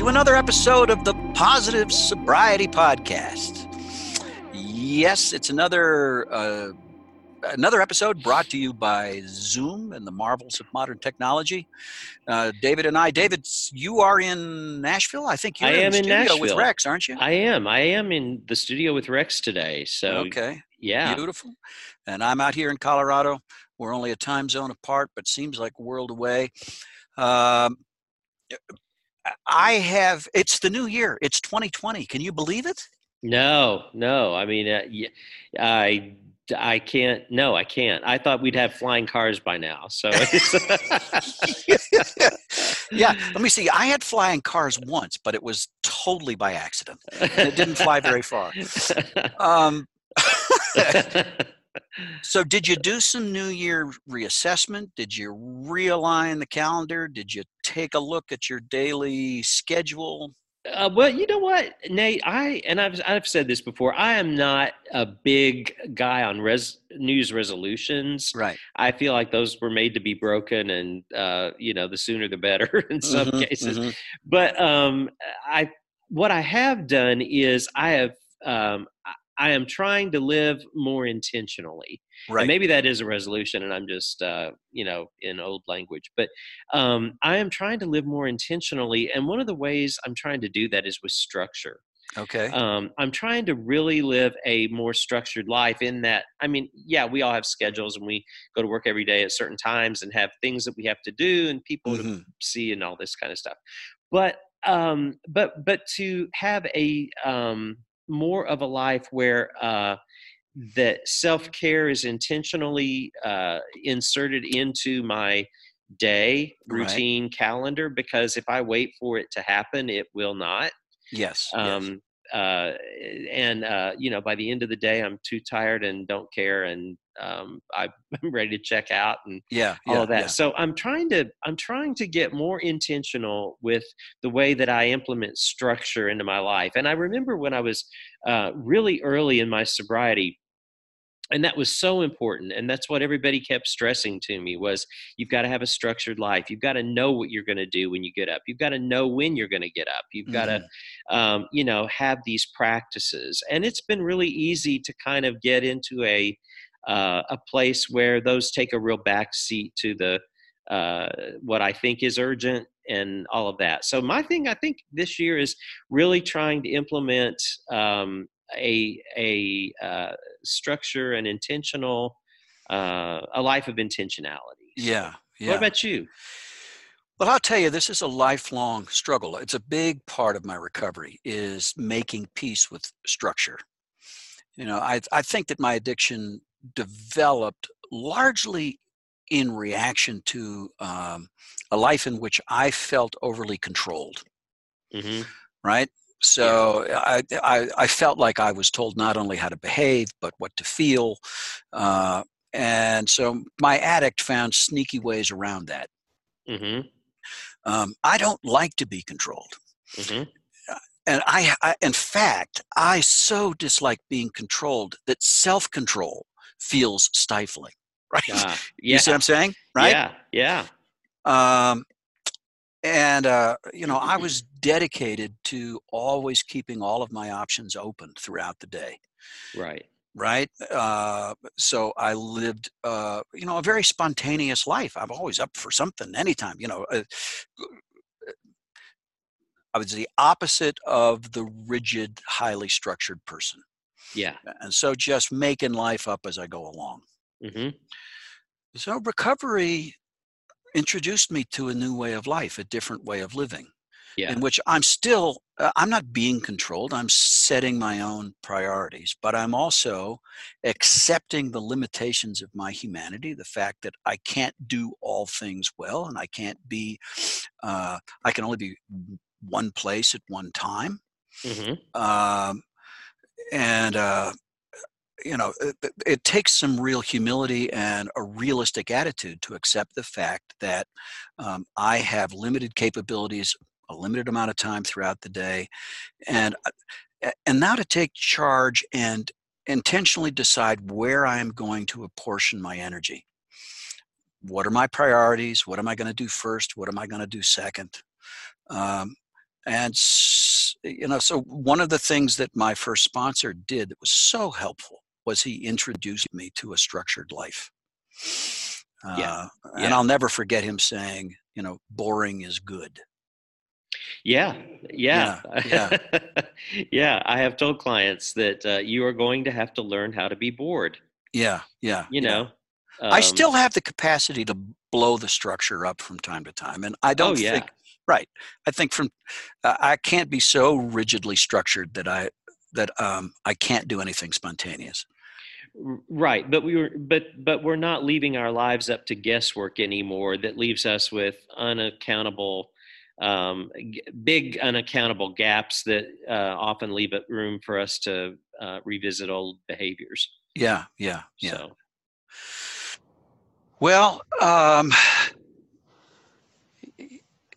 to another episode of the Positive Sobriety Podcast. Yes, it's another uh, another episode brought to you by Zoom and the marvels of modern technology. Uh, David and I, David, you are in Nashville. I think you're I in am the in studio with Rex, aren't you? I am. I am in the studio with Rex today. So okay, yeah, beautiful. And I'm out here in Colorado. We're only a time zone apart, but seems like a world away. Um, I have. It's the new year. It's 2020. Can you believe it? no, no. I mean, uh, I can't. No, I can't. I thought we'd have flying cars by now. So yeah. Let me see. I had flying cars once, but it was totally by accident. And it didn't fly very far. Um, so, did you do some New Year reassessment? Did you realign the calendar? Did you take a look at your daily schedule? Uh, well, you know what, Nate, I and I've I've said this before. I am not a big guy on res, news resolutions. Right. I feel like those were made to be broken, and uh, you know, the sooner the better in some Mhm, cases. mhm. But um, I what I have done is I have um, I- am trying to live more intentionally. Right. And maybe that is a resolution, and I'm just uh, you know in old language. But um, I am trying to live more intentionally, and one of the ways I'm trying to do that is with structure. okay. Um, I'm trying to really live a more structured life. In that, I mean, yeah, we all have schedules, and we go to work every day at certain times, and have things that we have to do, and people to Mhm. see, and all this kind of stuff. But um, but but to have a um, more of a life where uh, that self care is intentionally uh, inserted into my day Right. routine calendar because if I wait for it to happen, it will not. Yes. yes. Uh, and uh, you know, by the end of the day, I'm too tired and don't care, and um, I'm ready to check out and Yeah. all yeah, of that. yeah. So I'm trying to I'm trying to get more intentional with the way that I implement structure into my life. And I remember when I was uh, really early in my sobriety, and that was so important. And that's what everybody kept stressing to me was you've got to have a structured life. You've got to know what you're going to do when you get up. You've got to know when you're going to get up. You've got to um, you know have these practices. And it's been really easy to kind of get into a uh, a place where those take a real back seat to the uh, what I think is urgent and all of that. So my thing, I think, this year is really trying to implement um, a a uh, structure an intentional uh, a life of intentionality. Yeah. Yeah. What about you? Well, I'll tell you, this is a lifelong struggle. It's a big part of my recovery is making peace with structure. You know, I I think that my addiction developed largely in reaction to um, a life in which I felt overly controlled. hmm Right. So I, I I felt like I was told not only how to behave but what to feel, uh, and so my addict found sneaky ways around that. hmm Um, I don't like to be controlled. hmm and I, I in fact i so dislike being controlled that self-control feels stifling right Ah, you see what i'm saying right Yeah. Yeah. um and uh you know i was dedicated to always keeping all of my options open throughout the day Right. right uh so i lived uh you know a very spontaneous life i'm always up for something anytime you know uh, I was the opposite of the rigid, highly structured person. Yeah. And so just making life up as I go along. Mm-hmm. So recovery introduced me to a new way of life, a different way of living, Yeah. in which I'm still, uh, I'm not being controlled. I'm setting my own priorities, but I'm also accepting the limitations of my humanity, the fact that I can't do all things well and I can't be, uh, I can only be one place at one time. Mm-hmm. Um, and uh, you know it, it- takes some real humility and a realistic attitude to accept the fact that um, i have limited capabilities a limited amount of time throughout the day and uh, and now to take charge and intentionally decide where i am going to apportion my energy. What are my priorities? What am i going to do first? What am i going to do second? Um, and you know so one of the things that my first sponsor did that was so helpful was he introduced me to a structured life? Yeah, uh, and yeah. i'll never forget him saying you know boring is good. Yeah, yeah, Yeah, yeah. I have told clients that uh, you are going to have to learn how to be bored. yeah. Yeah. You yeah. know, i Um, still have the capacity to blow the structure up from time to time and i don't oh yeah, think right i think from uh, i can't be so rigidly structured that i that um, i can't do anything spontaneous right. But we were, but but we're not leaving our lives up to guesswork anymore. That leaves us with unaccountable, um, g- big unaccountable gaps that uh, often leave it room for us to uh, revisit old behaviors. yeah yeah yeah So Well, um,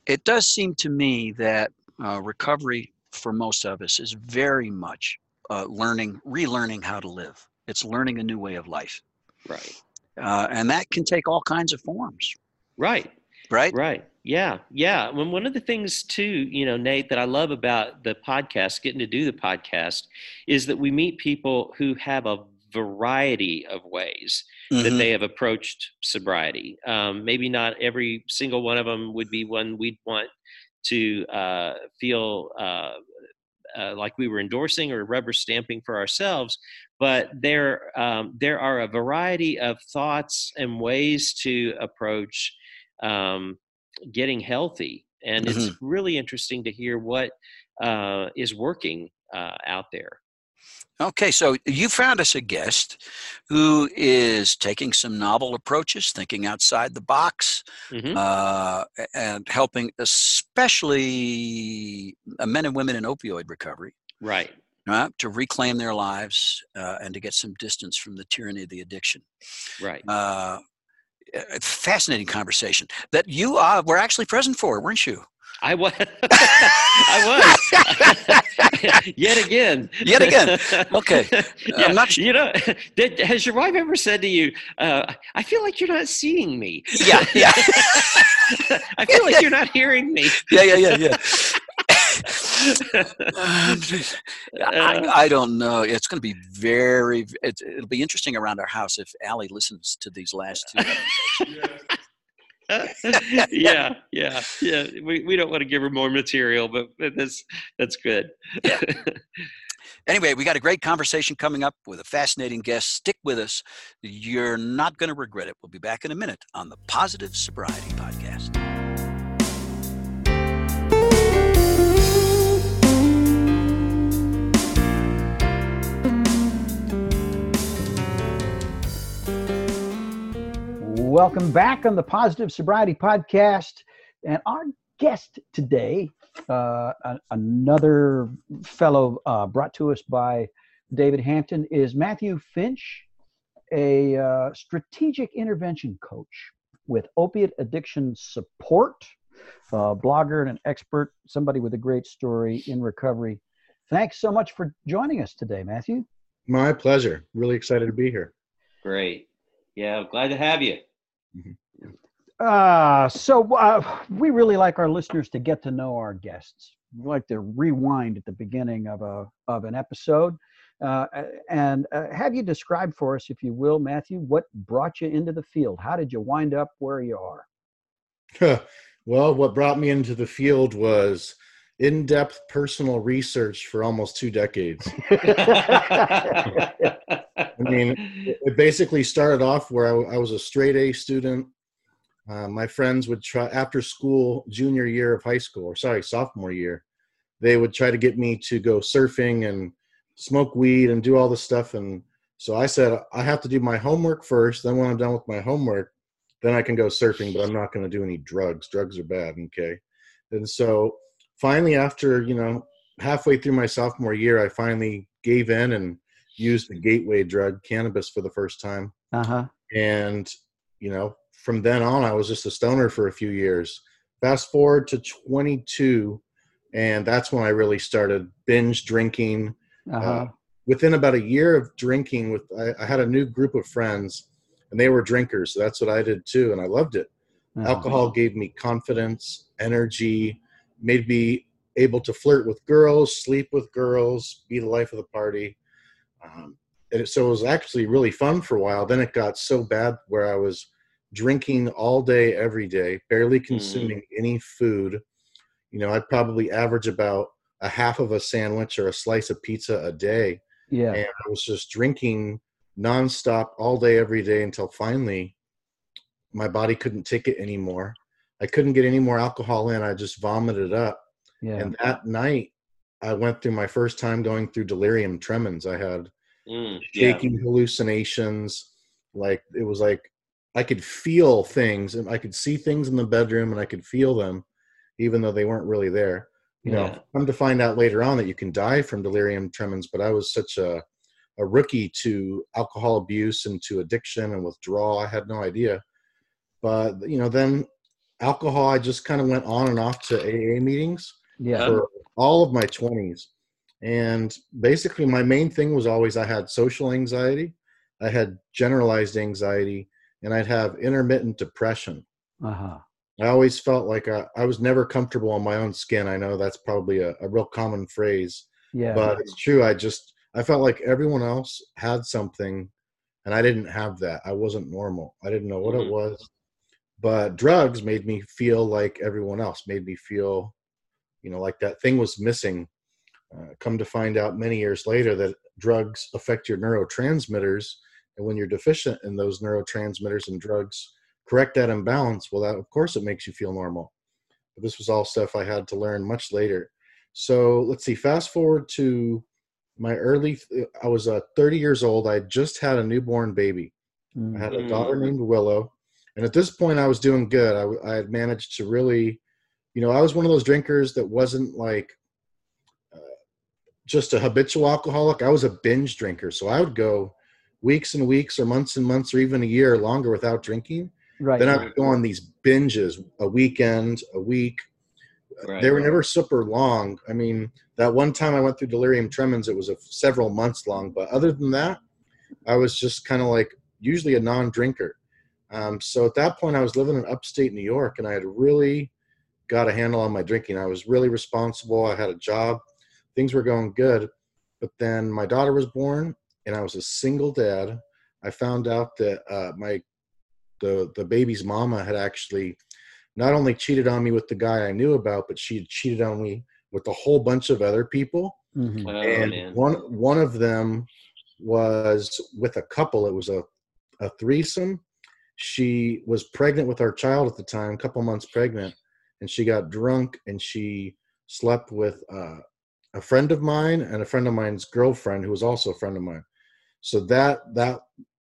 it does seem to me that uh, recovery for most of us is very much uh, learning, relearning how to live. It's learning a new way of life. right, Uh, and that can take all kinds of forms, right. right? Right. Yeah. Yeah. When one of the things too, you know, Nate, that I love about the podcast, getting to do the podcast, is that we meet people who have a variety of ways that Mhm. they have approached sobriety. Um, maybe not every single one of them would be one we'd want to uh, feel uh, uh, like we were endorsing or rubber stamping for ourselves, but there um, there are a variety of thoughts and ways to approach um, getting healthy, and it's really interesting to hear what uh, is working uh, out there. Okay, so you found us a guest who is taking some novel approaches, thinking outside the box, Mhm. uh, and helping especially men and women in opioid recovery. Right. uh, to reclaim their lives uh, and to get some distance from the tyranny of the addiction. Right. Uh, fascinating conversation that you uh, were actually present for, weren't you? I was. I was. Yet again. Yet again. Okay. yeah. I'm not sh- you know, did, has your wife ever said to you, uh, "I feel like you're not seeing me"? Yeah, yeah, I feel like you're not hearing me. yeah, yeah, yeah, yeah. Um, I, I don't know. It's going to be very. It, it'll be interesting around our house if Allie listens to these last two. yeah, yeah, yeah. We, we don't want to give her more material, but that's that's good. Anyway, we got a great conversation coming up with a fascinating guest. Stick with us. You're not going to regret it. We'll be back in a minute on the Positive Sobriety Podcast. Welcome back on the Positive Sobriety Podcast. And our guest today, uh, a- another fellow uh, brought to us by David Hampton, is Matthew Finch, a uh, strategic intervention coach with opiate addiction support, a blogger and an expert, somebody with a great story in recovery. Thanks so much for joining us today, Matthew. My pleasure. Really excited to be here. Great. Yeah, glad to have you. Uh, so uh, we really like our listeners to get to know our guests. We like to rewind at the beginning of a of an episode, uh, and uh, have you describe for us, if you will, Matthew, what brought you into the field? How did you wind up where you are? well, what brought me into the field was in-depth personal research for almost two decades. I mean, it basically started off where I, I was a straight A student. Uh, my friends would try after school, junior year of high school, or sorry, sophomore year, they would try to get me to go surfing and smoke weed and do all this stuff. And so I said, I have to do my homework first. Then when I'm done with my homework, then I can go surfing, but I'm not going to do any drugs. Drugs are bad. Okay. And so finally, after, you know, halfway through my sophomore year, I finally gave in and used the gateway drug, cannabis, for the first time. Uh huh. And, you know, from then on, I was just a stoner for a few years. Fast forward to 22, and that's when I really started binge drinking. Uh-huh. Uh, within about a year of drinking, with I, I, had a new group of friends, and they were drinkers. So that's what I did too, and I loved it. uh-huh. Alcohol gave me confidence, energy, made me able to flirt with girls, sleep with girls, be the life of the party. Um, and so it was actually really fun for a while. Then it got so bad where I was drinking all day, every day, barely consuming mm. any food. You know, I'd probably average about a half of a sandwich or a slice of pizza a day. Yeah. And I was just drinking nonstop all day, every day until finally my body couldn't take it anymore. I couldn't get any more alcohol in. I just vomited up. Yeah. And that night, I went through my first time going through delirium tremens. I had mm, shaking yeah. hallucinations. Like it was like I could feel things and I could see things in the bedroom and I could feel them, even though they weren't really there. You Yeah. know, come to find out later on that you can die from delirium tremens, but I was such a a rookie to alcohol abuse and to addiction and withdrawal. I had no idea. But you know, then alcohol, I just kind of went on and off to AA meetings Yeah. for all of my 20s. And basically, my main thing was always I had social anxiety, I had generalized anxiety, and I'd have intermittent depression. Uh huh. I always felt like I, I was never comfortable on my own skin. I know that's probably a, a real common phrase, Yeah. but it's true. I just, I felt like everyone else had something and I didn't have that. I wasn't normal. I didn't know what Mhm. it was. But drugs made me feel like everyone else, made me feel, you know, like that thing was missing. Uh, come to find out many years later that drugs affect your neurotransmitters. And when you're deficient in those neurotransmitters and drugs correct that imbalance, well, that, of course, it makes you feel normal. But this was all stuff I had to learn much later. So let's see, fast forward to my early, I was uh, 30 years old. I just had a newborn baby. I had a Mm. daughter named Willow. And at this point, I was doing good. I, I had managed to really, you know, I was one of those drinkers that wasn't like uh, just a habitual alcoholic. I was a binge drinker. So I would go weeks and weeks or months and months or even a year longer without drinking. right. Then I would go on these binges a weekend, a week. Right. They were never super long. I mean, that one time I went through delirium tremens, it was a several months long. But other than that, I was just kind of like usually a non-drinker. Um, so at that point, I was living in upstate New York, and I had really got a handle on my drinking. I was really responsible. I had a job. Things were going good. But then my daughter was born, and I was a single dad. I found out that uh, my the the baby's mama had actually not only cheated on me with the guy I knew about, but she had cheated on me with a whole bunch of other people. Mhm. Oh, and man. one one of them was with a couple. It was a a threesome. She was pregnant with our child at the time, a couple months pregnant, and she got drunk and she slept with uh, a friend of mine and a friend of mine's girlfriend who was also a friend of mine. So that that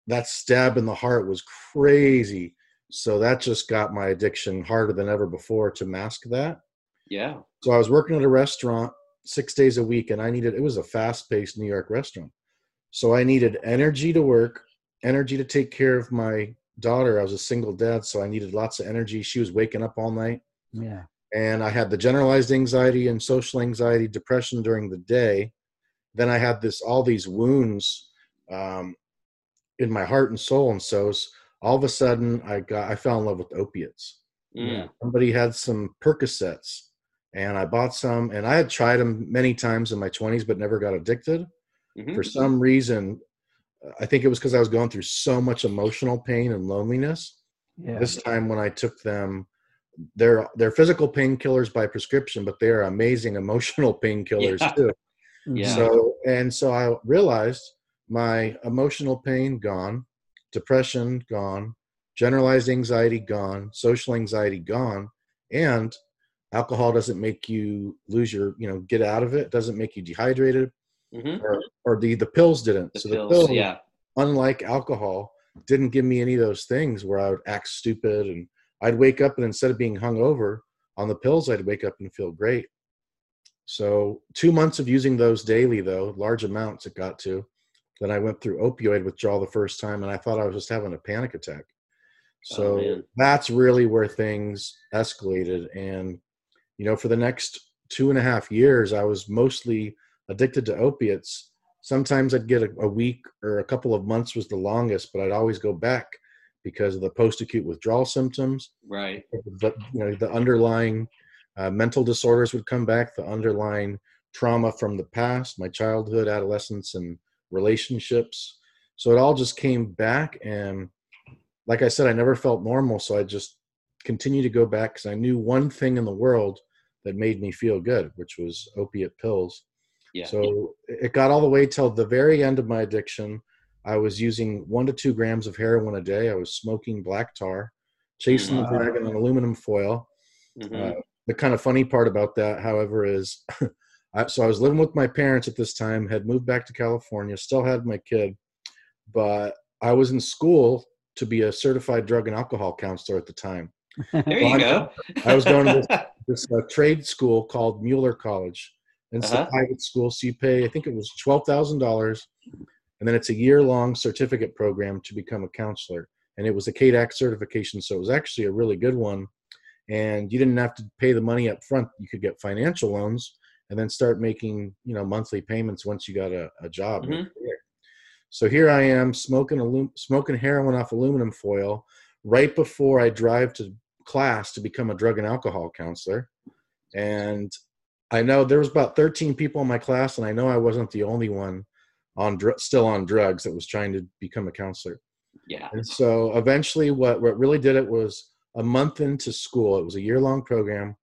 that stab in the heart was crazy. So that just got my addiction harder than ever before to mask that. yeah. So I was working at a restaurant six days a week, and I needed it was a fast paced New York restaurant. So I needed energy to work, energy to take care of my daughter. I was a single dad, so I needed lots of energy. She was waking up all night, Yeah. and I had the generalized anxiety and social anxiety, depression during the day. Then I had this all these wounds um, in my heart and soul, and so all of a sudden I got I fell in love with opiates Mm. somebody had some Percocets, and I bought some, and I had tried them many times in my 20s, but never got addicted. Mhm. For some reason, I think it was because I was going through so much emotional pain and loneliness. Yeah. This time, when I took them, they're they're physical painkillers by prescription, but they're amazing emotional painkillers Yeah. too. Yeah. So and so I realized my emotional pain gone, depression gone, generalized anxiety gone, social anxiety gone, and alcohol doesn't make you lose your you know get out of it doesn't make you dehydrated Mhm. or, or the the pills didn't The so pills, the pills yeah. unlike alcohol didn't give me any of those things where i would act stupid and i'd wake up and instead of being hungover on the pills i'd wake up and feel great. So two months of using those daily though large amounts it got to then i went through opioid withdrawal the first time and i thought i was just having a panic attack. Oh, so man. that's really where things escalated and you know for the next two and a half years i was mostly addicted to opiates. Sometimes i'd get a, a week or a couple of months was the longest but i'd always go back because of the post-acute withdrawal symptoms Right. but you know the underlying uh, mental disorders would come back the underlying trauma from the past my childhood adolescence and relationships so it all just came back and like i said i never felt normal so i just continued to go back because i knew one thing in the world that made me feel good which was opiate pills Yeah. so it got all the way till the very end of my addiction. I was using one to two grams of heroin a day. I was smoking black tar, chasing Wow. the dragon on aluminum foil. Mhm. Uh, the kind of funny part about that, however, is I, so I was living with my parents at this time, had moved back to California, still had my kid, but I was in school to be a certified drug and alcohol counselor at the time. there you go. I was going to this this uh, trade school called Mueller College. And it's Uh-huh. a private school, so you pay, I think it was twelve thousand dollars, and then it's a year long certificate program to become a counselor. And it was a KDAC certification, so it was actually a really good one. And you didn't have to pay the money up front; you could get financial loans and then start making, you know, monthly payments once you got a, a job. Mhm. So here I am smoking alum- smoking heroin off aluminum foil right before I drive to class to become a drug and alcohol counselor. And I know there was about 13 people in my class, and I know I wasn't the only one on dr- still on drugs that was trying to become a counselor. yeah. And so eventually, what what really did it was a month into school. It was a year long program.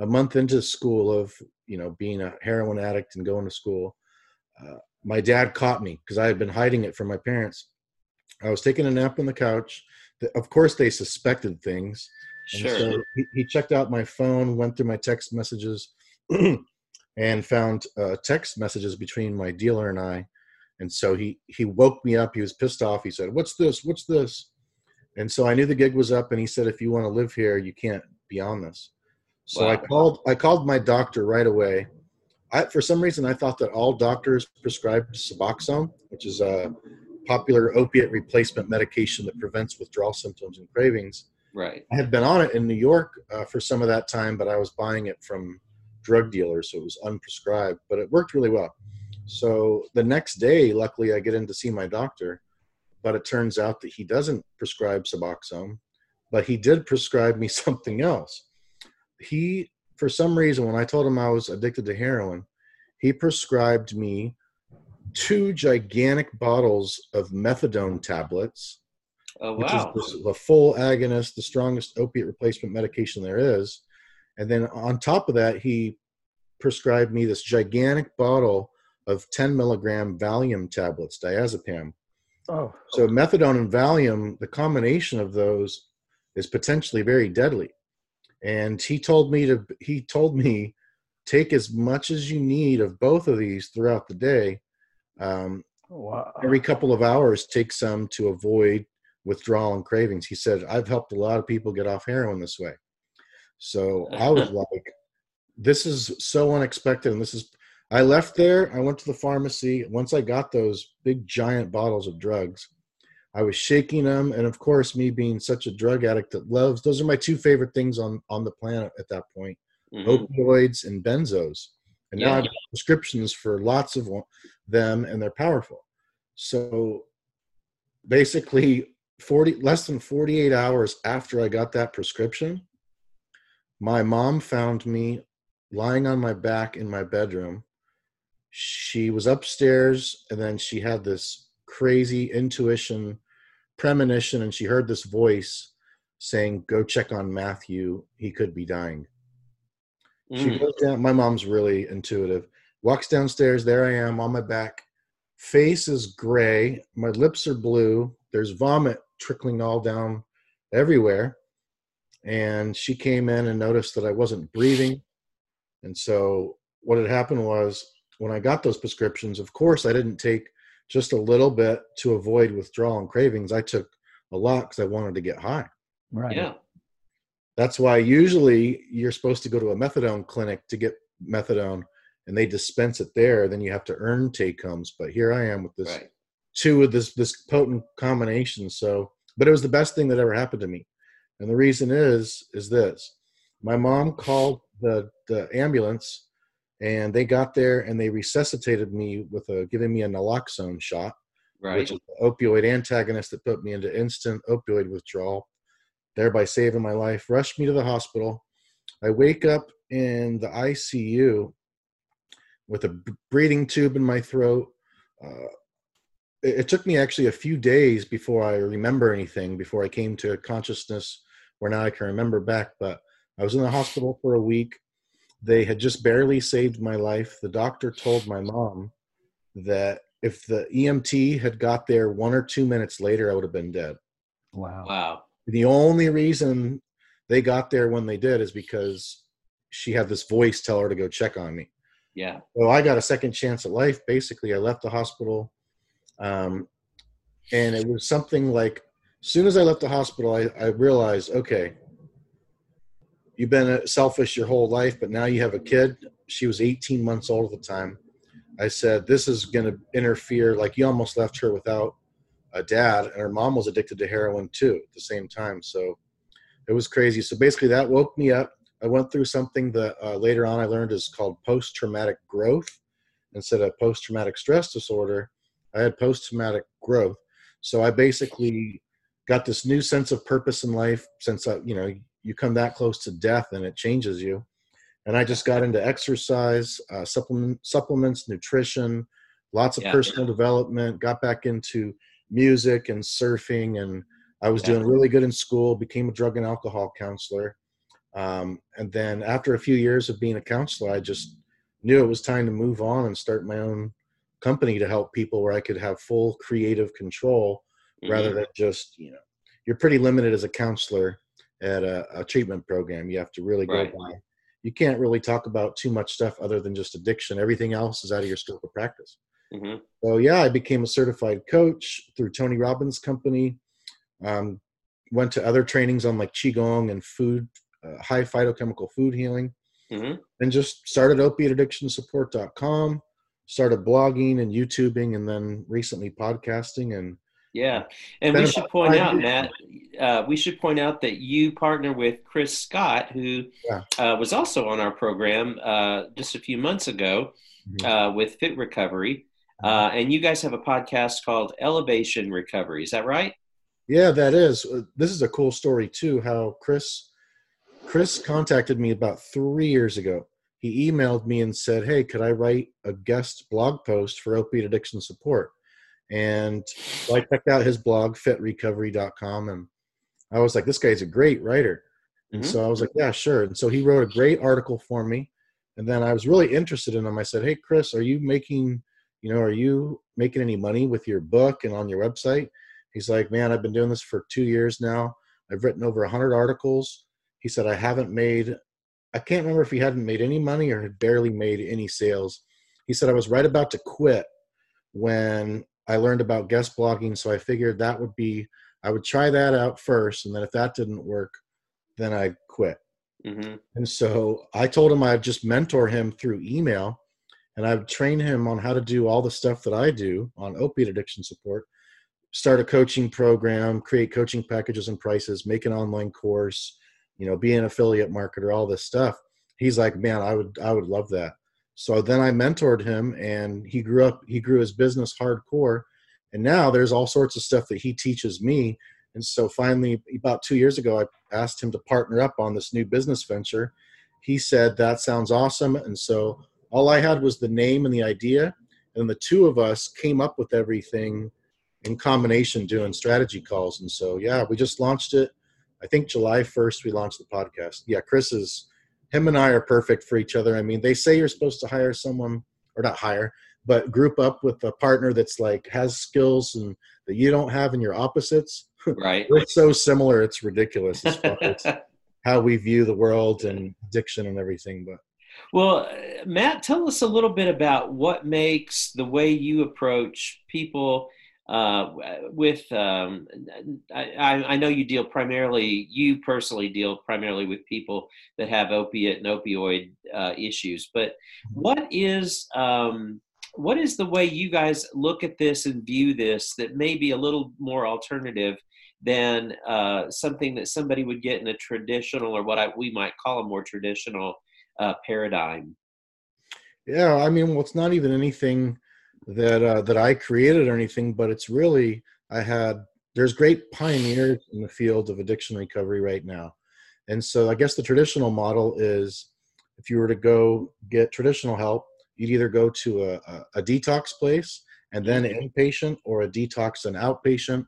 A month into school of you know being a heroin addict and going to school, uh, my dad caught me because I had been hiding it from my parents. I was taking a nap on the couch. Of course, they suspected things. And Sure. so he, he checked out my phone, went through my text messages, and found uh, text messages between my dealer and I. And so he he woke me up. He was pissed off. He said, "What's this? What's this?" And so I knew the gig was up. And he said, "If you want to live here, you can't be on this." So I called I called my doctor right away. I, for some reason, I thought that all doctors prescribed Suboxone, which is a popular opiate replacement medication that prevents withdrawal symptoms and cravings. Right. I had been on it in New York uh, for some of that time, but I was buying it from drug dealers, so it was unprescribed, but it worked really well. So the next day, luckily, I get in to see my doctor, but it turns out that he doesn't prescribe Suboxone, but he did prescribe me something else. He, for some reason, when I told him I was addicted to heroin, he prescribed me two gigantic bottles of methadone tablets Oh which is the full agonist, the strongest opiate replacement medication there is. And then on top of that, he prescribed me this gigantic bottle of 10 milligram Valium tablets, diazepam. Oh, So methadone and Valium, the combination of those is potentially very deadly. And he told me to he told me take as much as you need of both of these throughout the day. Um, wow. every couple of hours take some to avoid withdrawal and cravings he said i've helped a lot of people get off heroin this way so i was like this is so unexpected and this is i left there i went to the pharmacy once i got those big giant bottles of drugs i was shaking them and of course me being such a drug addict that loves those are my two favorite things on on the planet at that point Mhm. opioids and benzos. And now I've prescriptions for lots of them, and they're powerful. So basically, 40 less than 48 hours after I got that prescription, my mom found me lying on my back in my bedroom. She was upstairs, and then she had this crazy intuition, premonition, and she heard this voice saying, "Go check on Matthew. He could be dying." She Mm. goes down. My mom's really intuitive. Walks downstairs. There I am on my back. Face is gray. My lips are blue. There's vomit trickling all down everywhere. And she came in and noticed that I wasn't breathing. And so what had happened was when I got those prescriptions, of course, I didn't take just a little bit to avoid withdrawal and cravings. I took a lot because I wanted to get high. Right. Yeah. That's why usually you're supposed to go to a methadone clinic to get methadone and they dispense it there. Then you have to earn take homes. But here I am with this Right. two of this this potent combination. So, but it was the best thing that ever happened to me. And the reason is is this: my mom called the the ambulance, and they got there and they resuscitated me with a giving me a naloxone shot Right. which is an opioid antagonist that put me into instant opioid withdrawal, thereby saving my life. Rushed me to the hospital. I wake up in the ICU with a breathing tube in my throat. Uh, it, it took me actually a few days before I remember anything, before I came to consciousness where now I can remember back. But I was in the hospital for a week. They had just barely saved my life. The doctor told my mom that if the EMT had got there one or two minutes later, I would have been dead. Wow. Wow. The only reason they got there when they did is because she had this voice tell her to go check on me. Yeah. So I got a second chance at life. Basically, I left the hospital, um, and it was something like, as soon as I left the hospital, I, I realized, okay, you've been selfish your whole life, but now you have a kid. She was 18 months old at the time. I said, this is going to interfere. Like you almost left her without a dad, and her mom was addicted to heroin too at the same time. So it was crazy. So basically, that woke me up. I went through something that uh, later on I learned is called post traumatic growth. Instead of post traumatic stress disorder, I had post traumatic growth. So I basically got this new sense of purpose in life since I, you know, you come that close to death and it changes you. And I just got into exercise, uh, supplement, supplements, nutrition, lots of Yeah. personal development, got back into music and surfing. And I was Yeah. doing really good in school, became a drug and alcohol counselor. Um, and then after a few years of being a counselor, I just knew it was time to move on and start my own company to help people where I could have full creative control rather Mhm. than just, you know, you're pretty limited as a counselor at a, a treatment program. You have to really go Right. by. You can't really talk about too much stuff other than just addiction. Everything else is out of your scope of practice. Mhm. So yeah, I became a certified coach through Tony Robbins' company. Um, went to other trainings on like qigong and food, uh, high phytochemical food healing, Mhm. and just started opiateaddictionsupport.com. Started blogging and YouTubing, and then recently podcasting. And Yeah, and we should point out. Matt. Uh, we should point out that you partner with Chris Scott, who Yeah. uh, was also on our program uh, just a few months ago Mhm. uh, with Fit Recovery, uh, and you guys have a podcast called Elevation Recovery. Is that right? Yeah, that is. Uh, This is a cool story too. How Chris Chris contacted me about three years ago. He emailed me and said, "Hey, could I write a guest blog post for opiate addiction support?" And so I checked out his blog, fitrecovery.com, and I was like, "This guy's a great writer." And Mhm. so I was like, "Yeah, sure." And so he wrote a great article for me, and then I was really interested in him. I said, "Hey, Chris, are you making, you know, are you making any money with your book and on your website?" He's like, man, I've been doing this for two years now. I've written over 100 articles. He said, I haven't made, I can't remember if he hadn't made any money or had barely made any sales. He said, I was right about to quit when I learned about guest blogging. So I figured that would be, I would try that out first. And then if that didn't work, then I'd quit. hmm And so I told him I'd just mentor him through email and I would train him on how to do all the stuff that I do on opiate addiction support. Start a coaching program, create coaching packages and prices, make an online course, you know, be an affiliate marketer, all this stuff. He's like, man, I would, I would love that. So then I mentored him and he grew up, he grew his business hardcore. And now there's all sorts of stuff that he teaches me. And so finally, about two years ago, I asked him to partner up on this new business venture. He said, that sounds awesome. And so all I had was the name and the idea. And the two of us came up with everything in combination doing strategy calls. And so, yeah, we just launched it. I think July 1st we launched the podcast. Yeah, Chris is him and I are perfect for each other. I mean, they say you're supposed to hire someone or not hire, but group up with a partner that's like has skills and that you don't have in your opposites. Right. We're so similar, it's ridiculous as far as how we view the world and addiction and everything. But well, Matt, tell us a little bit about what makes the way you approach people uh, with. Um, I, I, know you deal primarily, you personally deal primarily with people that have opiate and opioid uh, issues, but mm-hmm. what is um, what is the way you guys look at this and view this that may be a little more alternative than uh, something that somebody would get in a traditional or what I, we might call a more traditional uh, paradigm? Yeah, I mean, well, it's not even anything that uh, that I created or anything, but it's really I had. There's great pioneers in the field of addiction recovery right now, and so I guess the traditional model is if you were to go get traditional help, you'd either go to a, a, a detox place and then mm-hmm. inpatient, or a detox and outpatient,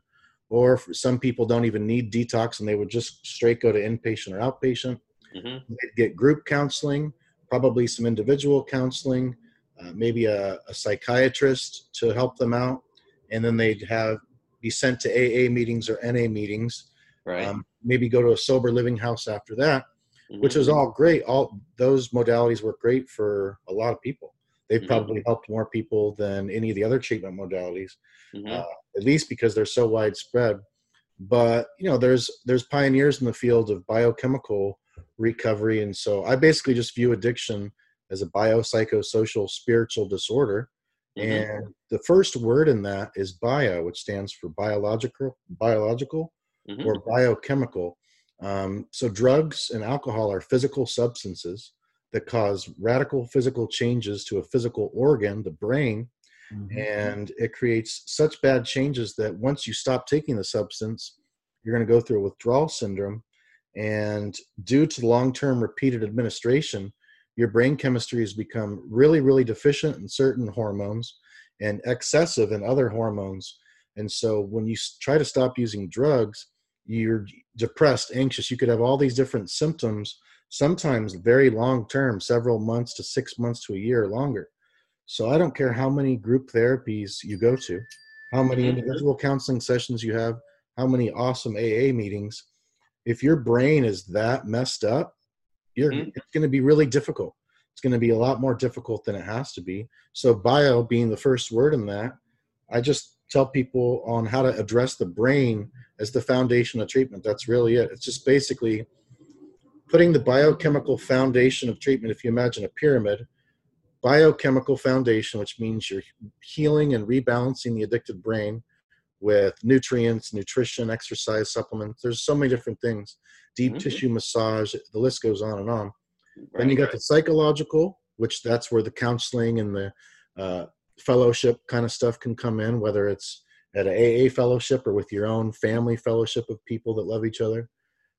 or some people don't even need detox and they would just straight go to inpatient or outpatient. Mm-hmm. They'd get group counseling, probably some individual counseling, uh, maybe a, a, psychiatrist to help them out, and then they'd have be sent to AA meetings or NA meetings. Right. Um, maybe go to a sober living house after that, mm-hmm. which is all great. All those modalities work great for a lot of people. They've mm-hmm. probably helped more people than any of the other treatment modalities, mm-hmm. uh, at least because they're so widespread. But you know, there's there's pioneers in the field of biochemical recovery. And so I basically just view addiction as a biopsychosocial spiritual disorder. Mm-hmm. And the first word in that is bio, which stands for biological, biological mm-hmm. or biochemical. Um, so drugs and alcohol are physical substances that cause radical physical changes to a physical organ, the brain, mm-hmm. and it creates such bad changes that once you stop taking the substance, you're going to go through a withdrawal syndrome and due to long term repeated administration, your brain chemistry has become really, really deficient in certain hormones and excessive in other hormones. And so when you try to stop using drugs, you're depressed, anxious. You could have all these different symptoms, sometimes very long term, several months to six months to a year or longer. So I don't care how many group therapies you go to, how many mm-hmm. individual counseling sessions you have, how many awesome AA meetings if your brain is that messed up, you're mm-hmm. it's going to be really difficult. It's going to be a lot more difficult than it has to be. So bio being the first word in that, I just tell people on how to address the brain as the foundation of treatment. That's really it. It's just basically putting the biochemical foundation of treatment. If you imagine a pyramid, biochemical foundation, which means you're healing and rebalancing the addicted brain with nutrients, nutrition, exercise supplements. There's so many different things. Deep mm-hmm. tissue massage, the list goes on and on. Right, then you got right. the psychological, which that's where the counseling and the uh, fellowship kind of stuff can come in, whether it's at a AA fellowship or with your own family fellowship of people that love each other,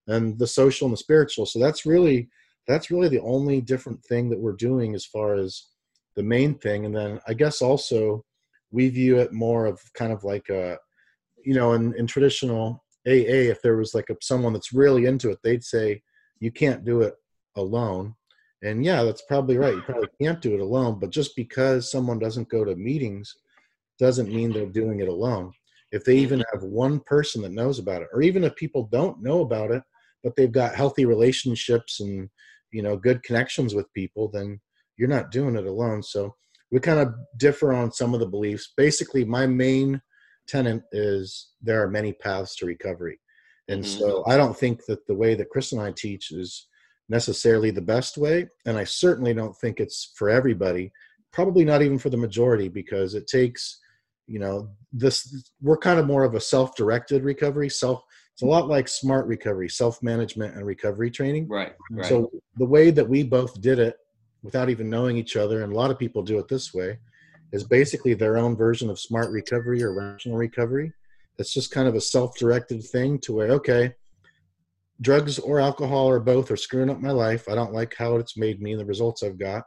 and the social and the spiritual. So that's really that's really the only different thing that we're doing as far as the main thing. And then I guess also we view it more of kind of like a you know, in, in traditional AA, if there was like a, someone that's really into it, they'd say you can't do it alone. And yeah, that's probably right. You probably can't do it alone. But just because someone doesn't go to meetings doesn't mean they're doing it alone. If they even have one person that knows about it, or even if people don't know about it, but they've got healthy relationships and you know good connections with people, then you're not doing it alone. So we kind of differ on some of the beliefs. Basically, my main tenant is there are many paths to recovery. And mm-hmm. so I don't think that the way that Chris and I teach is necessarily the best way. And I certainly don't think it's for everybody, probably not even for the majority, because it takes, you know, this, we're kind of more of a self directed recovery. Self, it's a lot like smart recovery, self management and recovery training. Right, right. So the way that we both did it without even knowing each other, and a lot of people do it this way, is basically their own version of smart recovery or rational recovery. It's just kind of a self-directed thing to where okay, drugs or alcohol or both are screwing up my life. I don't like how it's made me and the results I've got.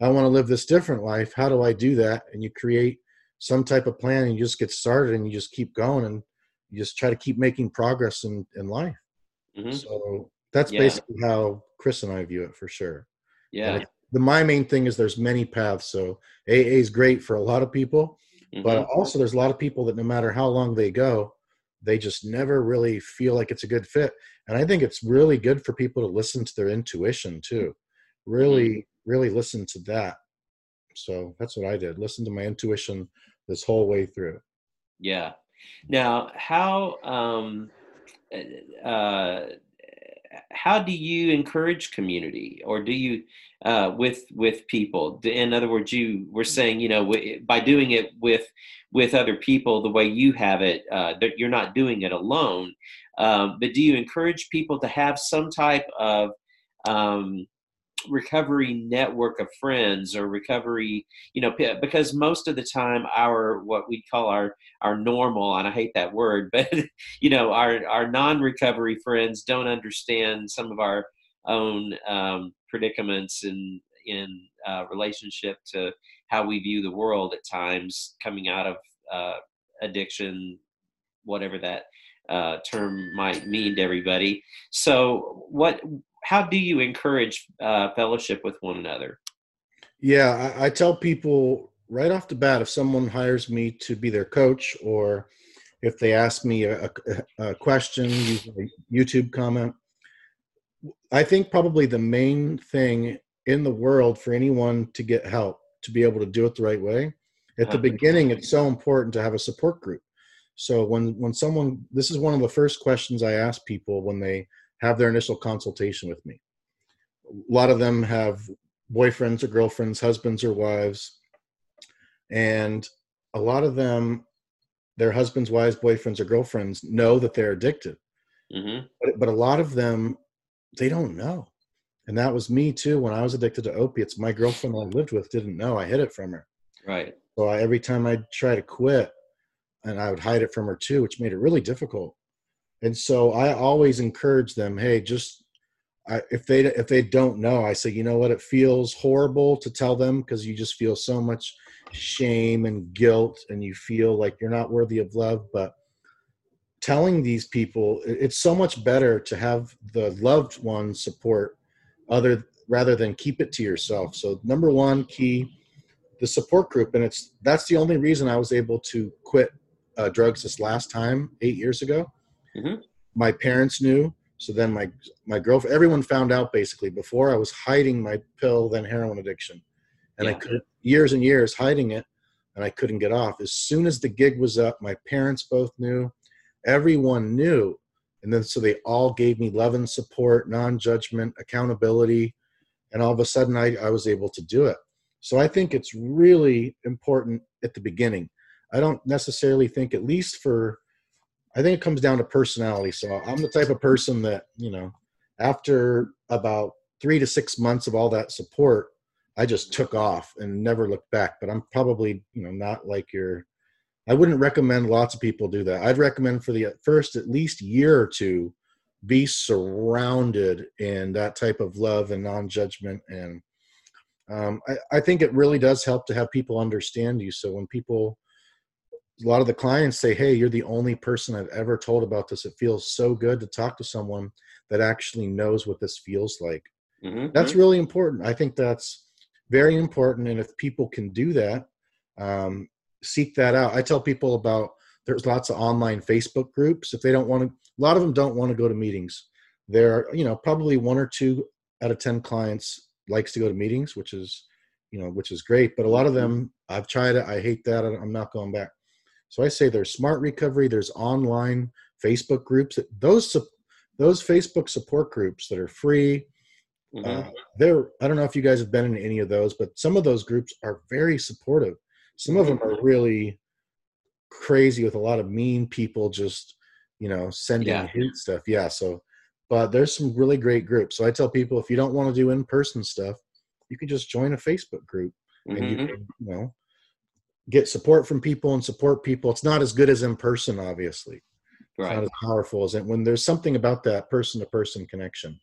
I want to live this different life. How do I do that? And you create some type of plan and you just get started and you just keep going and you just try to keep making progress in, in life. Mhm. So that's Yeah. basically how Chris and I view it for sure. Yeah. The my main thing is there's many paths. So AA is great for a lot of people, but Mhm. also there's a lot of people that no matter how long they go, they just never really feel like it's a good fit. And I think it's really good for people to listen to their intuition too. Really, really listen to that. So that's what I did. Listen to my intuition this whole way through. Yeah. Now, how um, uh, how do you encourage community, or do you uh, with with people? In other words, you were saying, you know, by doing it with with other people the way you have it, uh, that you're not doing it alone. Um, but do you encourage people to have some type of um, recovery network of friends or recovery you know because most of the time our what we call our our normal and i hate that word but you know our our non-recovery friends don't understand some of our own um, predicaments in in uh, relationship to how we view the world at times coming out of uh, addiction whatever that uh, term might mean to everybody. So what how do you encourage uh, fellowship with one another? Yeah, I, I tell people right off the bat if someone hires me to be their coach or if they ask me a, a, a question, usually YouTube comment, I think probably the main thing in the world for anyone to get help to be able to do it the right way. At the beginning, it's so important to have a support group. So when when someone this is one of the first questions I ask people when they have their initial consultation with me. A lot of them have boyfriends or girlfriends, husbands or wives, and a lot of them, their husbands, wives, boyfriends, or girlfriends know that they're addicted, hmm but, but a lot of them, they don't know. And that was me too when I was addicted to opiates. My girlfriend I lived with didn't know. I hid it from her. Right. So I, every time I'd try to quit, and I would hide it from her too, which made it really difficult. And so I always encourage them, hey, just I, if they if they don't know, I say, you know what, it feels horrible to tell them because you just feel so much shame and guilt, and you feel like you're not worthy of love. But telling these people, it's so much better to have the loved one support other rather than keep it to yourself. So number one key, the support group, and it's that's the only reason I was able to quit uh, drugs this last time eight years ago. Mhm. My parents knew, so then my my girlfriend, everyone found out basically. Before I was hiding my pill, then heroin addiction, and I could years and years hiding it, and I couldn't get off. As soon as the gig was up, my parents both knew, everyone knew, and then so they all gave me love and support, non-judgment, accountability, and all of a sudden I, I was able to do it. So I think it's really important at the beginning. I don't necessarily think, at least for, I think it comes down to personality. So I'm the type of person that, you know, after about three to six months of all that support, I just took off and never looked back. But I'm probably, you know, not like your, I wouldn't recommend lots of people do that. I'd recommend for the first at least year or two, be surrounded in that type of love and non-judgment and um, I, I think it really does help to have people understand you so when people a lot of the clients say hey you're the only person i've ever told about this. It feels so good to talk to someone that actually knows what this feels like. Hmm that's really important. I think that's very important and if people can do that um, seek that out. I tell people about there's lots of online facebook groups. If they don't want to a lot of them don't want to go to meetings. There are you know probably one or two out of 10 clients likes to go to meetings which is you know which is great but a lot of them i've tried it i hate that i'm not going back so i say there's smart recovery there's online facebook groups. Those those facebook support groups that are free hmm uh, there i don't know if you guys have been in any of those but some of those groups are very supportive. Some of them are really crazy with a lot of mean people just you know sending Yeah. hate stuff. Yeah so but there's some really great groups. So i tell people if you don't want to do in-person stuff you can just join a facebook group and you hmm can you know get support from people and support people it's not as good as in person obviously it's not as powerful as it when there's something about that person to person connection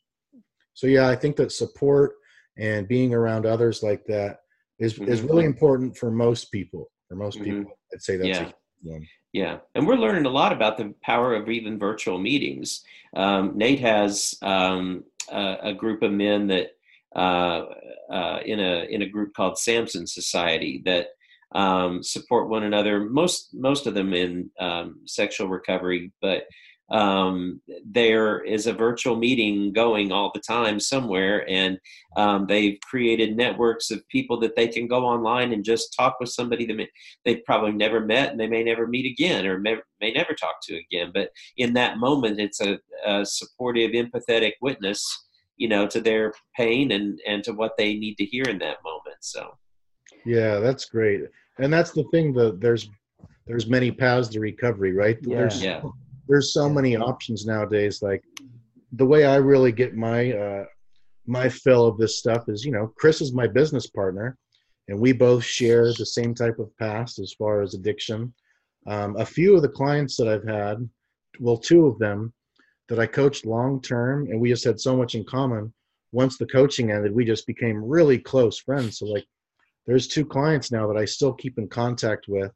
so yeah i think that support and being around others like that is is Mhm. really important for most people for most Mhm. people i'd say that's Yeah. one. Yeah, and we're learning a lot about the power of even virtual meetings. Um, Nate has um, a, a, group of men that uh, uh, in a in a group called Samson Society that um, support one another. Most most of them in um, sexual recovery, but um, there is a virtual meeting going all the time somewhere, and um, they've created networks of people that they can go online and just talk with somebody that they've probably never met and they may never meet again or may, may never talk to again. But in that moment, it's a, a supportive, empathetic witness, you know, to their pain and and to what they need to hear in that moment. So, yeah, that's great, and that's the thing that there's there's many paths to recovery, right? Yeah. There's yeah there's so many options nowadays. Like the way I really get my uh, my fill of this stuff is, you know, Chris is my business partner, and we both share the same type of past as far as addiction. Um, a few of the clients that I've had, well, two of them that I coached long term, and we just had so much in common. Once the coaching ended, we just became really close friends. So like, there's two clients now that I still keep in contact with,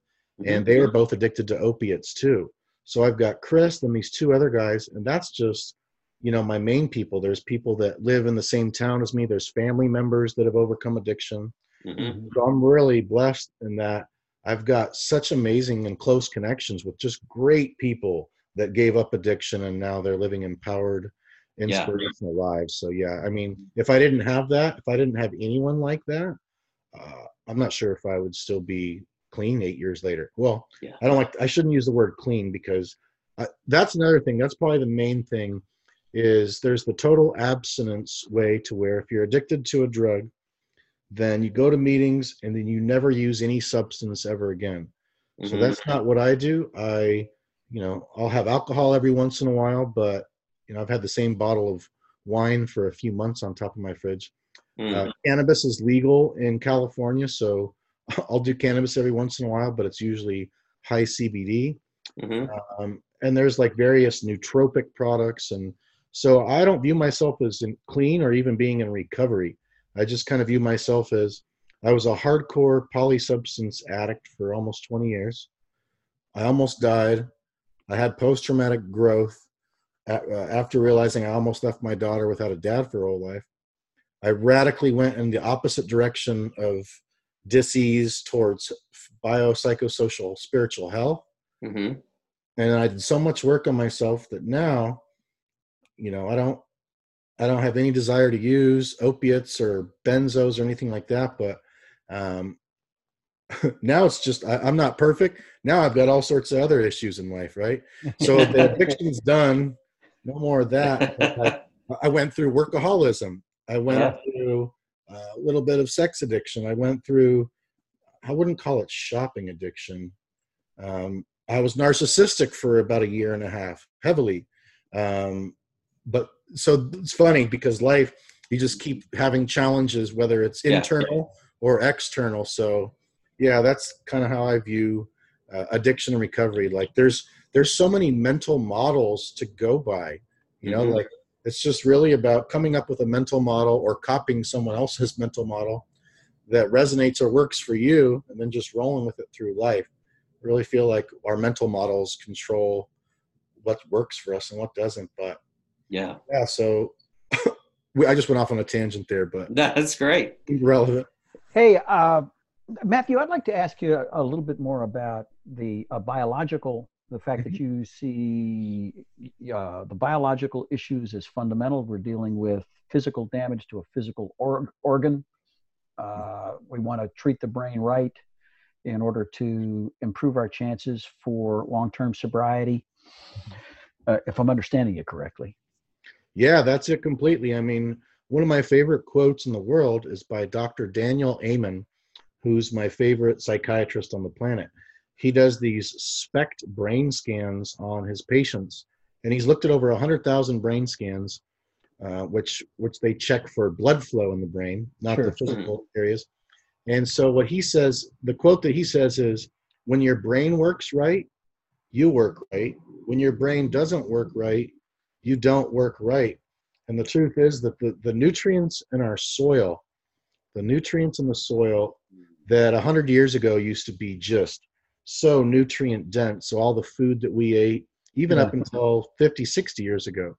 and they are both addicted to opiates too. So I've got Chris and these two other guys, and that's just, you know, my main people. There's people that live in the same town as me. There's family members that have overcome addiction. Mm-hmm. So I'm really blessed in that I've got such amazing and close connections with just great people that gave up addiction and now they're living empowered, inspirational yeah. lives. So yeah, I mean, if I didn't have that, if I didn't have anyone like that, uh, I'm not sure if I would still be clean eight years later. Well, yeah. I don't like. I shouldn't use the word clean because uh, that's another thing. That's probably the main thing. Is there's the total abstinence way to where if you're addicted to a drug, then you go to meetings and then you never use any substance ever again. Mm-hmm. So that's not what I do. I, you know, I'll have alcohol every once in a while, but you know, I've had the same bottle of wine for a few months on top of my fridge. Mm-hmm. Uh, cannabis is legal in California, so I'll do cannabis every once in a while, but it's usually high CBD. Mm-hmm. Um, and there's like various nootropic products, and so I don't view myself as in clean or even being in recovery. I just kind of view myself as I was a hardcore polysubstance addict for almost 20 years. I almost died. I had post-traumatic growth uh, after realizing I almost left my daughter without a dad for her whole life. I radically went in the opposite direction of disease towards biopsychosocial spiritual health. Mm-hmm. And I did so much work on myself that now, you know, I don't, I don't have any desire to use opiates or benzos or anything like that. But um, now it's just I, am not perfect. Now I've got all sorts of other issues in life, right? So the addiction's done. No more of that. I, I, went through workaholism. I went yeah. through a little bit of sex addiction. I went through, I wouldn't call it shopping addiction. Um, I was narcissistic for about a year and a half, heavily. Um, but so it's funny because life, you just keep having challenges, whether it's internal or external. So, yeah, that's kind of how I view uh, addiction and recovery. Like, there's there's so many mental models to go by. You know, mm-hmm. like it's just really about coming up with a mental model or copying someone else's mental model that resonates or works for you and then just rolling with it through life. I really feel like our mental models control what works for us and what doesn't. But yeah. Yeah. So I just went off on a tangent there, but that's great. Relevant. Hey, uh, Matthew, I'd like to ask you a, a little bit more about the uh, biological the fact that mm-hmm. you see uh, the biological issues as fundamental. We're dealing with physical damage to a physical or- organ. Uh, we want to treat the brain right in order to improve our chances for long-term sobriety. Uh, if I'm understanding it correctly. Yeah, that's it completely. I mean, one of my favorite quotes in the world is by Dr. Daniel Amen, who's my favorite psychiatrist on the planet he does these SPECT brain scans on his patients, and he's looked at over 100,000 brain scans, uh, which which they check for blood flow in the brain, not sure. the physical areas. And so what he says, the quote that he says is, "When your brain works right, you work right. When your brain doesn't work right, you don't work right." And the truth is that the, the nutrients in our soil, the nutrients in the soil that 100 years ago used to be just so nutrient dense. So all the food that we ate, even Yeah. up until 50, 60 years ago,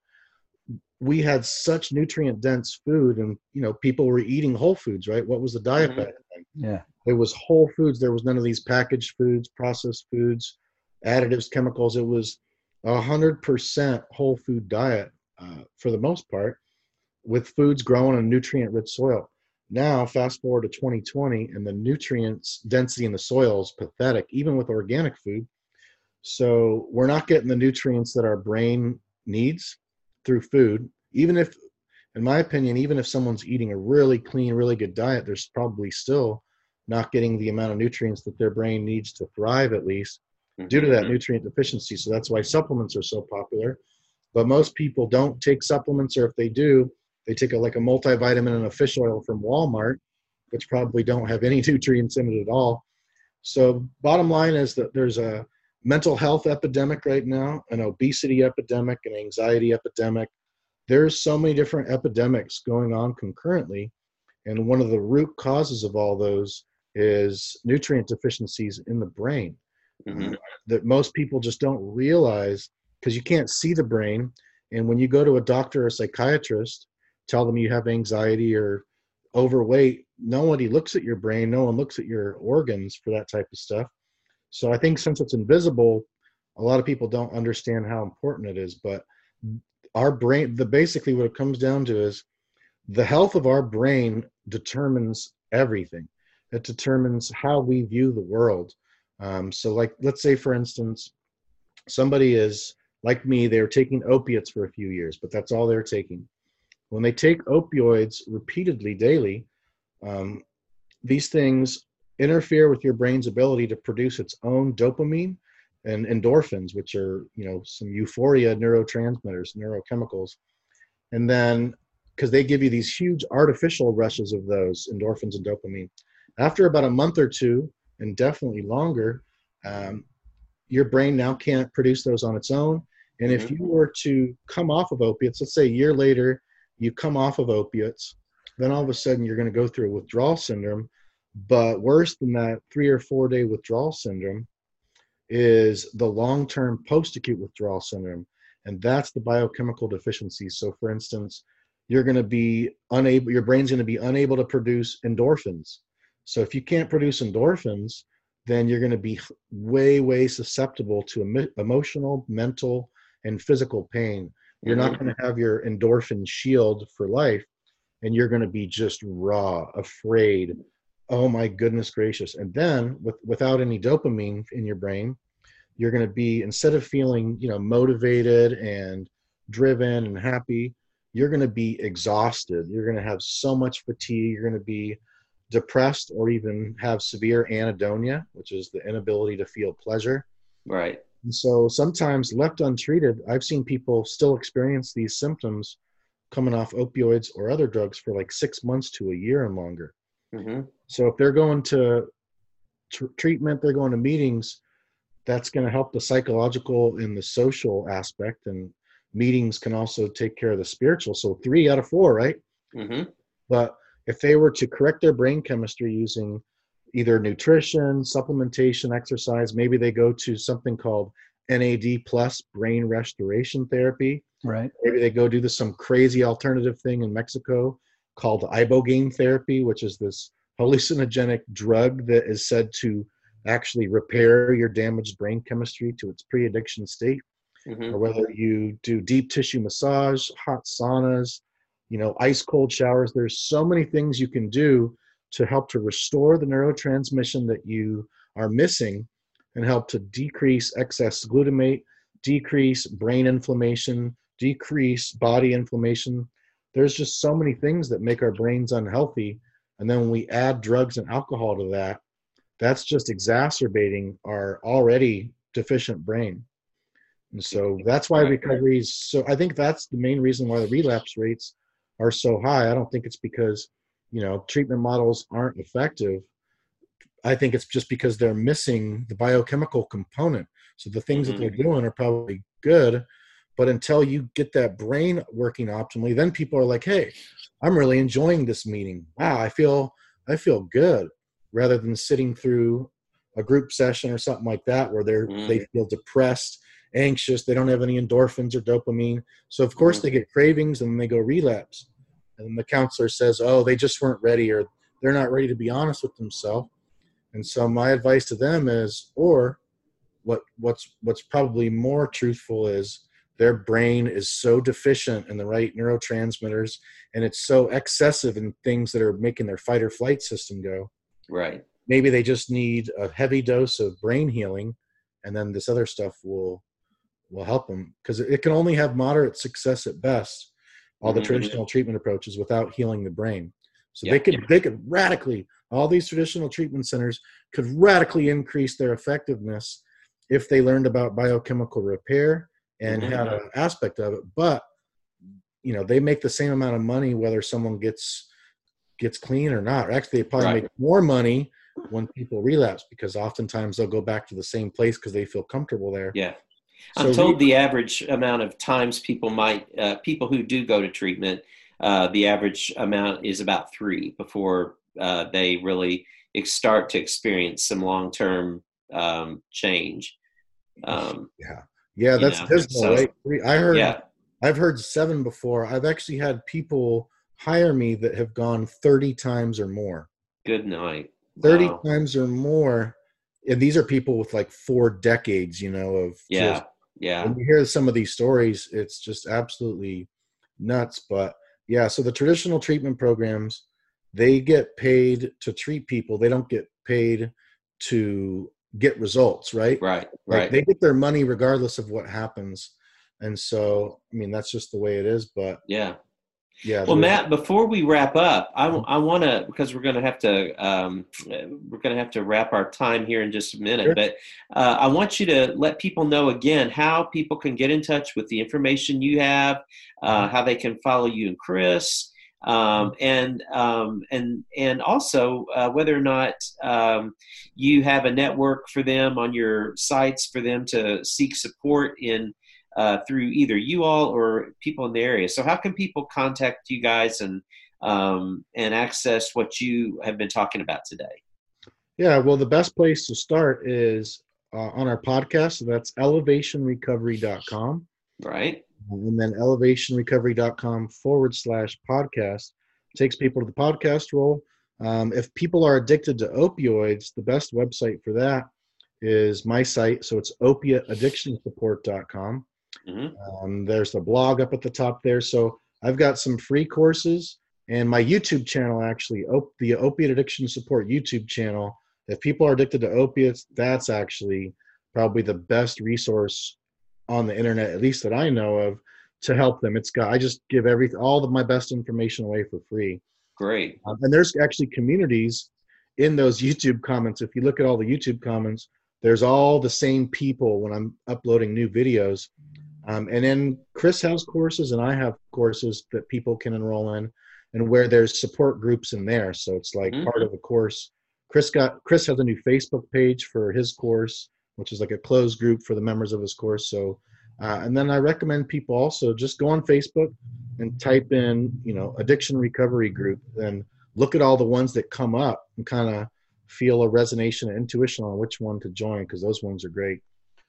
we had such nutrient dense food and you know people were eating whole foods right what was the diet Mhm. back then Yeah. it was whole foods there was none of these packaged foods processed foods additives chemicals it was a hundred percent whole food diet uh, for the most part with foods grown on nutrient rich soil now fast forward to 2020 and the nutrients density in the soil is pathetic even with organic food. So we're not getting the nutrients that our brain needs through food. Even if in my opinion even if someone's eating a really clean really good diet there's probably still not getting the amount of nutrients that their brain needs to thrive at least due to that Mhm. nutrient deficiency. So that's why supplements are so popular. But most people don't take supplements or if they do they take a like a multivitamin and a fish oil from walmart which probably don't have any nutrients in it at all so bottom line is that there's a mental health epidemic right now an obesity epidemic an anxiety epidemic there's so many different epidemics going on concurrently and one of the root causes of all those is nutrient deficiencies in the brain Mhm. that most people just don't realize because you can't see the brain. And when you go to a doctor or a psychiatrist, tell them you have anxiety or overweight, nobody looks at your brain, no one looks at your organs for that type of stuff. So I think since it's invisible, a lot of people don't understand how important it is. But our brain, the basically what it comes down to is the health of our brain determines everything. It determines how we view the world. Um, so, like, let's say, for instance, somebody is like me, they're taking opiates for a few years, but that's all they're taking. When they take opioids repeatedly daily, um, these things interfere with your brain's ability to produce its own dopamine and endorphins, which are, you know, some euphoria neurotransmitters, neurochemicals. And then, because they give you these huge artificial rushes of those endorphins and dopamine. After about a month or two, and definitely longer, um, your brain now can't produce those on its own. And if Mhm. you were to come off of opiates, let's say a year later, you come off of opiates, then all of a sudden you're going to go through a withdrawal syndrome. But worse than that, three or four day withdrawal syndrome is the long term post acute withdrawal syndrome. And that's the biochemical deficiency. So, for instance, you're going to be unable, your brain's going to be unable to produce endorphins. So, if you can't produce endorphins, then you're going to be way, way susceptible to emo- emotional, mental, and physical pain. You're not mm-hmm. going to have your endorphin shield for life, and you're going to be just raw, afraid. Oh my goodness gracious! And then, with without any dopamine in your brain, you're going to be instead of feeling you know motivated and driven and happy, you're going to be exhausted. You're going to have so much fatigue. You're going to be depressed or even have severe anhedonia, which is the inability to feel pleasure. Right. And so sometimes left untreated, I've seen people still experience these symptoms coming off opioids or other drugs for like six months to a year and longer. hmm So if they're going to tr- treatment, they're going to meetings, that's going to help the psychological and the social aspect. And meetings can also take care of the spiritual. So three out of four, right? hmm But if they were to correct their brain chemistry using either nutrition, supplementation, exercise, maybe they go to something called NAD plus brain restoration therapy. Right. Maybe they go do this some crazy alternative thing in Mexico called ibogaine therapy, which is this hallucinogenic drug that is said to actually repair your damaged brain chemistry to its pre-addiction state hmm or whether you do deep tissue massage, hot saunas, you know, ice cold showers. There's so many things you can do to help to restore the neurotransmission that you are missing and help to decrease excess glutamate, decrease brain inflammation, decrease body inflammation. There's just so many things that make our brains unhealthy. And then when we add drugs and alcohol to that, that's just exacerbating our already deficient brain. And so that's why recovery is so. I think that's the main reason why the relapse rates are so high. I don't think it's because you know treatment models aren't effective. I think it's just because they're missing the biochemical component. So the things Mhm. that they're doing are probably good, but until you get that brain working optimally, then people are like, "Hey, I'm really enjoying this meeting. Wow, I feel I feel good," rather than sitting through a group session or something like that where they're Mhm. they feel depressed anxious they don't have any endorphins or dopamine so of course Mhm. they get cravings and then they go relapse and then the counselor says oh they just weren't ready or they're not ready to be honest with themselves. And so my advice to them is or what what's what's probably more truthful is their brain is so deficient in the right neurotransmitters and it's so excessive in things that are making their fight or flight system go. Right. maybe they just need a heavy dose of brain healing and then this other stuff will will help them. Because it can only have moderate success at best all the Mhm. traditional treatment approaches without healing the brain so Yeah. they could they could radically all these traditional treatment centers could radically increase their effectiveness if they learned about biochemical repair and Mhm. had an aspect of it but you know they make the same amount of money whether someone gets gets clean or not actually they probably Right. make more money when people relapse because oftentimes they'll go back to the same place because they feel comfortable there Yeah. So I'm told re- the average amount of times people might, uh, people who do go to treatment, uh, the average amount is about three before uh, they really ex- start to experience some long term um, change. Um, yeah yeah that's know, so- right i heard yeah. i've heard seven before i've actually had people hire me that have gone 30 times or more Good night. 30 Wow. times or more and these are people with like four decades you know of Yeah. just Yeah. when you hear some of these stories it's just absolutely nuts but yeah so the traditional treatment programs they get paid to treat people they don't get paid to get results right Right. like Right. they get their money regardless of what happens and so i mean that's just the way it is but yeah. Yeah Well, Matt, before we wrap up, I, I want to because we're going to have to um, we're going to have to wrap our time here in just a minute. Sure. But uh, I want you to let people know again how people can get in touch with the information you have, uh, how they can follow you and Chris, um, and um, and and also uh, whether or not um, you have a network for them on your sites for them to seek support in uh, through either you all or people in the area. So, how can people contact you guys and um, and access what you have been talking about today? Yeah, well, the best place to start is uh, on our podcast. So that's elevationrecovery.com. Right? And then elevationrecovery.com forward slash podcast takes people to the podcast role. Um, if people are addicted to opioids, the best website for that is my site. So it's opiateaddictionsupport.com. hmm Um, there's the blog up at the top there. So I've got some free courses and my YouTube channel actually, op- the Opiate Addiction Support YouTube channel. If people are addicted to opiates, that's actually probably the best resource on the internet, at least that I know of, to help them. It's got I just give every all of my best information away for free. Great. Um, and there's actually communities in those YouTube comments. If you look at all the YouTube comments, there's all the same people when I'm uploading new videos. Um, and then Chris has courses, and I have courses that people can enroll in, and where there's support groups in there. So it's like Mhm. part of the course. Chris got Chris has a new Facebook page for his course, which is like a closed group for the members of his course. So, uh, and then I recommend people also just go on Facebook and type in, you know, addiction recovery group, and look at all the ones that come up and kind of feel a resonation and intuition on which one to join because those ones are great.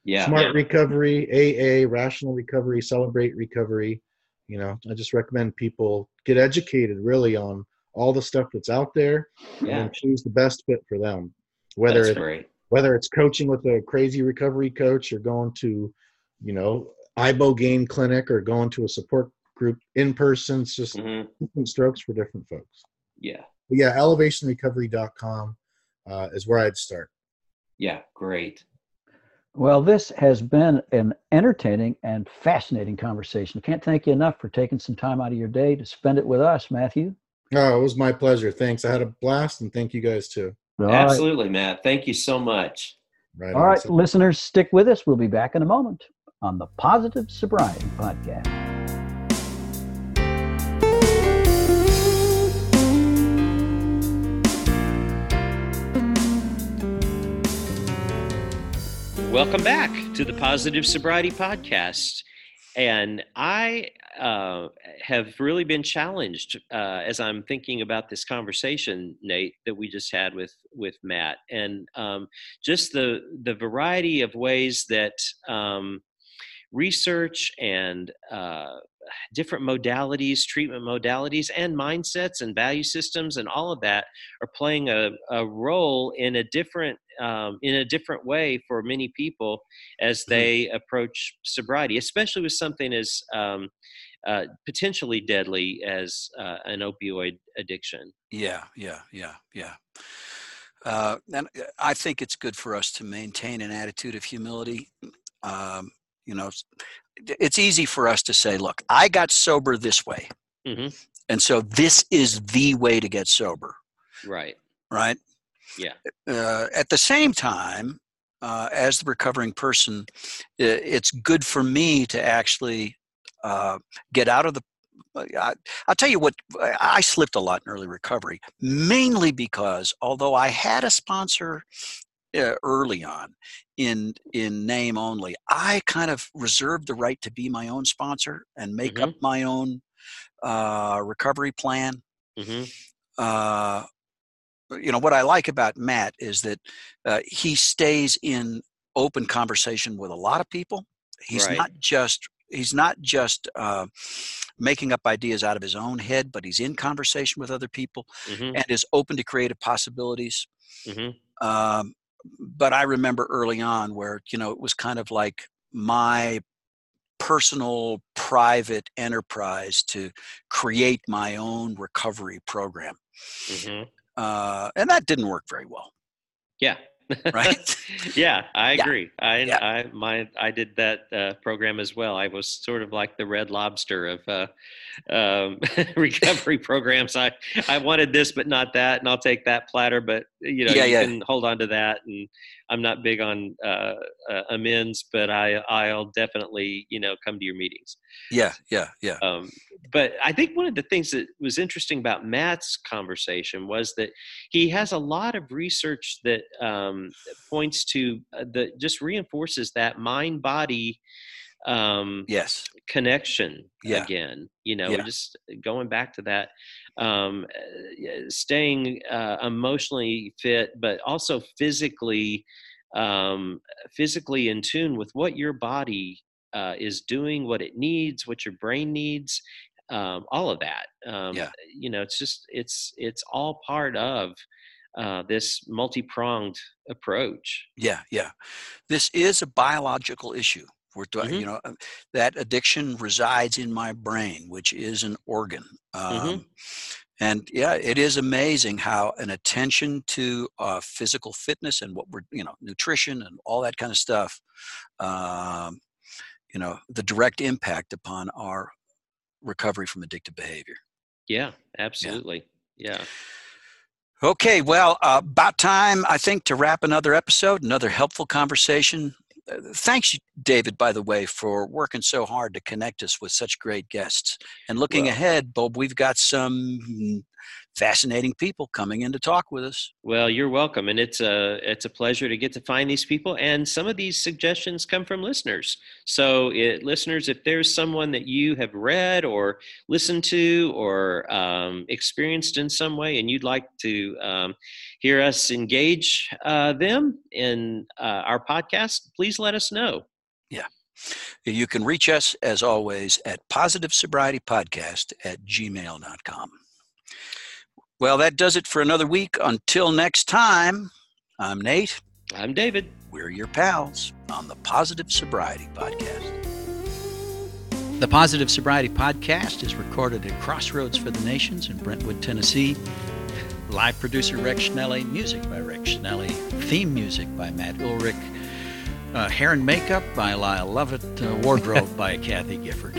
Yeah. Smart recovery, AA, rational recovery, celebrate recovery. You know, I just recommend people get educated really on all the stuff that's out there Yeah. and choose the best fit for them. Whether That's it, great. whether it's coaching with a crazy recovery coach or going to, you know, ibogaine clinic or going to a support group in person, it's just hmm different strokes for different folks. Yeah. But yeah, elevationrecovery.com uh, is where I'd start. Yeah. Great. Well, this has been an entertaining and fascinating conversation. Can't thank you enough for taking some time out of your day to spend it with us, Matthew. Oh, it was my pleasure. Thanks. I had a blast, and thank you guys too. All right. Absolutely, Matt. Thank you so much. Right. All on. right, So- listeners, stick with us. We'll be back in a moment on the Positive Sobriety Podcast. Welcome back to the Positive Sobriety Podcast. And I uh, have really been challenged uh, as I'm thinking about this conversation, Nate, that we just had with with Matt, and um, just the the variety of ways that um, research and uh, different modalities, treatment modalities, and mindsets and value systems, and all of that are playing a, a role in a different um, in a different way for many people as mm-hmm. they mm-hmm. approach sobriety, especially with something as um, uh, potentially deadly as uh, an opioid addiction. Yeah, yeah, yeah, yeah. Uh, and uh, I think it's good for us to maintain an attitude of humility. Um, you know, it's easy for us to say, look, I got sober this way. Mm-hmm. And so this is the way to get sober. Right. Right. Yeah. Uh, at the same time, uh, as the recovering person, it's good for me to actually uh, get out of the. Uh, I, will tell you what, I slipped a lot in early recovery, mainly because although I had a sponsor uh, early on in in name only i kind of reserved the right to be my own sponsor and make mm-hmm. up my own uh, recovery plan mm-hmm. You know what i like about matt is that uh, he stays in open conversation with a lot of people he's right. not just he's not just uh, making up ideas out of his own head but he's in conversation with other people mm-hmm. and is open to creative possibilities mm-hmm. um, but I remember early on where, you know, it was kind of like my personal private enterprise to create my own recovery program. Mm-hmm. Uh, and that didn't work very well. Yeah. right. yeah, I agree. Yeah. I, yeah. I, my, I did that uh, program as well. I was sort of like the red lobster of uh, um, recovery programs. I, I wanted this, but not that, and I'll take that platter, but you know, yeah, you can hold on to that. And I'm not big on uh, uh, amends, but I, I'll definitely, you know, come to your meetings. Yeah, yeah, yeah. Um, but I think one of the things that was interesting about Matt's conversation was that he has a lot of research that um, points to the just reinforces that mind body um yes connection yeah. again you know yeah. just going back to that um uh, staying uh, emotionally fit but also physically um physically in tune with what your body uh, is doing what it needs what your brain needs um, all of that um, yeah. you know it's just it's it's all part of uh, this multi-pronged approach yeah yeah this is a biological issue we're mm-hmm. you know uh, that addiction resides in my brain which is an organ mm-hmm. um, and yeah it is amazing how an attention to uh, physical fitness and what we're you know nutrition and all that kind of stuff um, you know the direct impact upon our recovery from addictive behavior. Yeah, absolutely. Yeah. yeah. Okay, well, uh, about time, I think, to wrap another episode, another helpful conversation. Thanks, David, by the way, for working so hard to connect us with such great guests. And looking well, ahead, Bob, we've got some fascinating people coming in to talk with us. Well, you're welcome, and it's a it's a pleasure to get to find these people. And some of these suggestions come from listeners. So, it, listeners, if there's someone that you have read or listened to or um, experienced in some way, and you'd like to um, hear us engage uh, them in uh, our podcast, please let us know. Yeah. You can reach us, as always, at positive sobriety podcast at gmail.com. Well, that does it for another week. Until next time, I'm Nate. I'm David. We're your pals on the Positive Sobriety Podcast. The Positive Sobriety Podcast is recorded at Crossroads for the Nations in Brentwood, Tennessee. Live producer Rex Schnelly, music by Rex Schnelly, theme music by Matt Ulrich, uh, hair and makeup by Lyle Lovett, uh, wardrobe by Kathy Gifford.